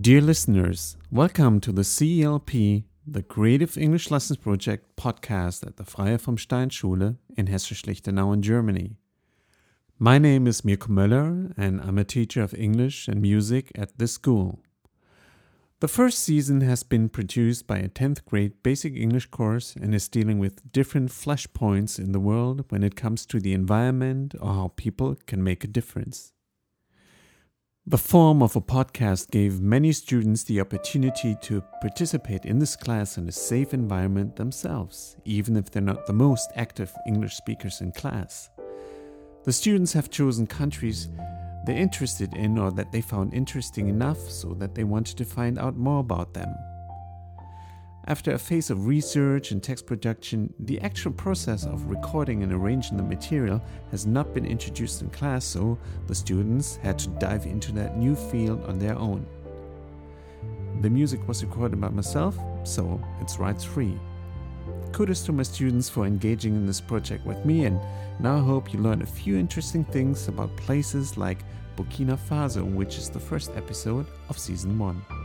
Dear listeners, welcome to the CELP, the Creative English Lessons Project podcast at the Freiherr vom Stein Schule in Hessisch Lichtenau in Germany. My name is Mirko Möller, and I'm a teacher of English and music at this school. The first season has been produced by a 10th grade basic English course and is dealing with different flashpoints in the world when it comes to the environment or how people can make a difference. The form of a podcast gave many students the opportunity to participate in this class in a safe environment themselves, even if they're not the most active English speakers in class. The students have chosen countries they're interested in or that they found interesting enough so that they wanted to find out more about them. After a phase of research and text production, the actual process of recording and arranging the material has not been introduced in class, so the students had to dive into that new field on their own. The music was recorded by myself, so it's rights free. Kudos to my students for engaging in this project with me, and now I hope you learn a few interesting things about places like Burkina Faso, which is the first episode of season 1.